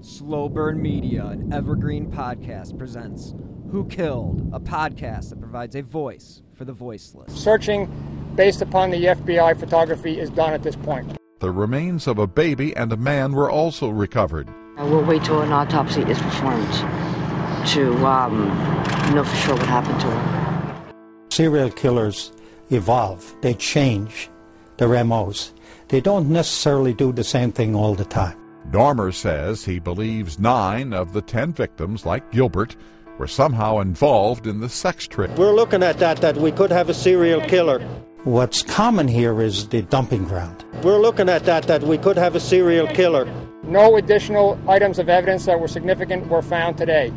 Slow Burn Media, an evergreen podcast, presents Who Killed, a podcast that provides a voice for the voiceless. Searching based upon the FBI photography is done at this point. The remains of a baby and a man were also recovered. We'll wait till an autopsy is performed to um, know for sure what happened to her. Serial killers evolve, they change their MOs. They don't necessarily do the same thing all the time. Dormer says he believes nine of the ten victims, like Gilbert, were somehow involved in the sex trade. We're looking at that, that we could have a serial killer. What's common here is the dumping ground. We're looking at that, that we could have a serial killer. No additional items of evidence that were significant were found today.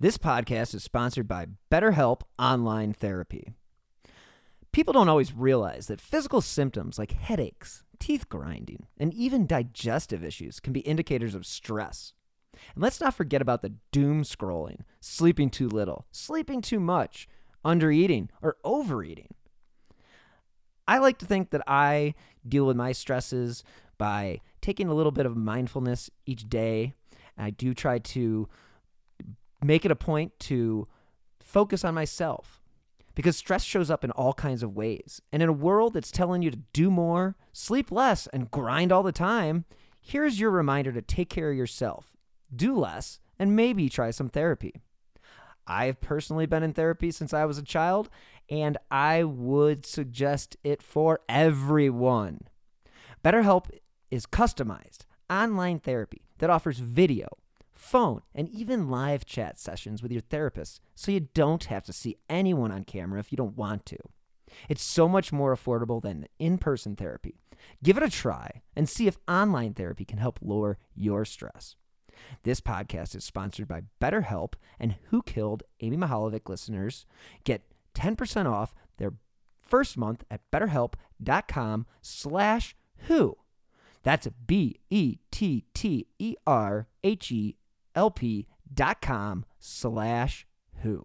This podcast is sponsored by BetterHelp Online Therapy. People don't always realize that physical symptoms like headaches, teeth grinding, and even digestive issues can be indicators of stress. And let's not forget about the doom scrolling, sleeping too little, sleeping too much, undereating, or overeating. I like to think that I deal with my stresses by taking a little bit of mindfulness each day. I do try to make it a point to focus on myself because stress shows up in all kinds of ways. And in a world that's telling you to do more, sleep less, and grind all the time, here's your reminder to take care of yourself, do less, and maybe try some therapy. I've personally been in therapy since I was a child, and I would suggest it for everyone. BetterHelp is customized online therapy that offers video phone, and even live chat sessions with your therapist so you don't have to see anyone on camera if you don't want to. It's so much more affordable than in person therapy. Give it a try and see if online therapy can help lower your stress. This podcast is sponsored by BetterHelp, and Who Killed Amy Mihaljevic listeners get 10% off their first month at betterhelp.com slash who. That's B E T T E R H E lp.com slash who.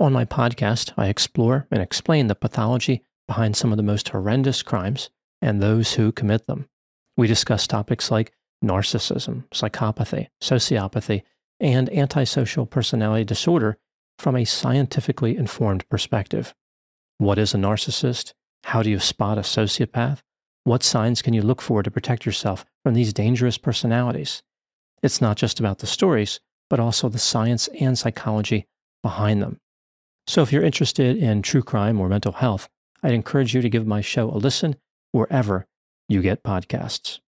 On my podcast, I explore and explain the pathology behind some of the most horrendous crimes and those who commit them. We discuss topics like narcissism, psychopathy, sociopathy, and antisocial personality disorder from a scientifically informed perspective. What is a narcissist? How do you spot a sociopath? What signs can you look for to protect yourself from these dangerous personalities? It's not just about the stories, but also the science and psychology behind them. So if you're interested in true crime or mental health, I'd encourage you to give my show a listen wherever you get podcasts.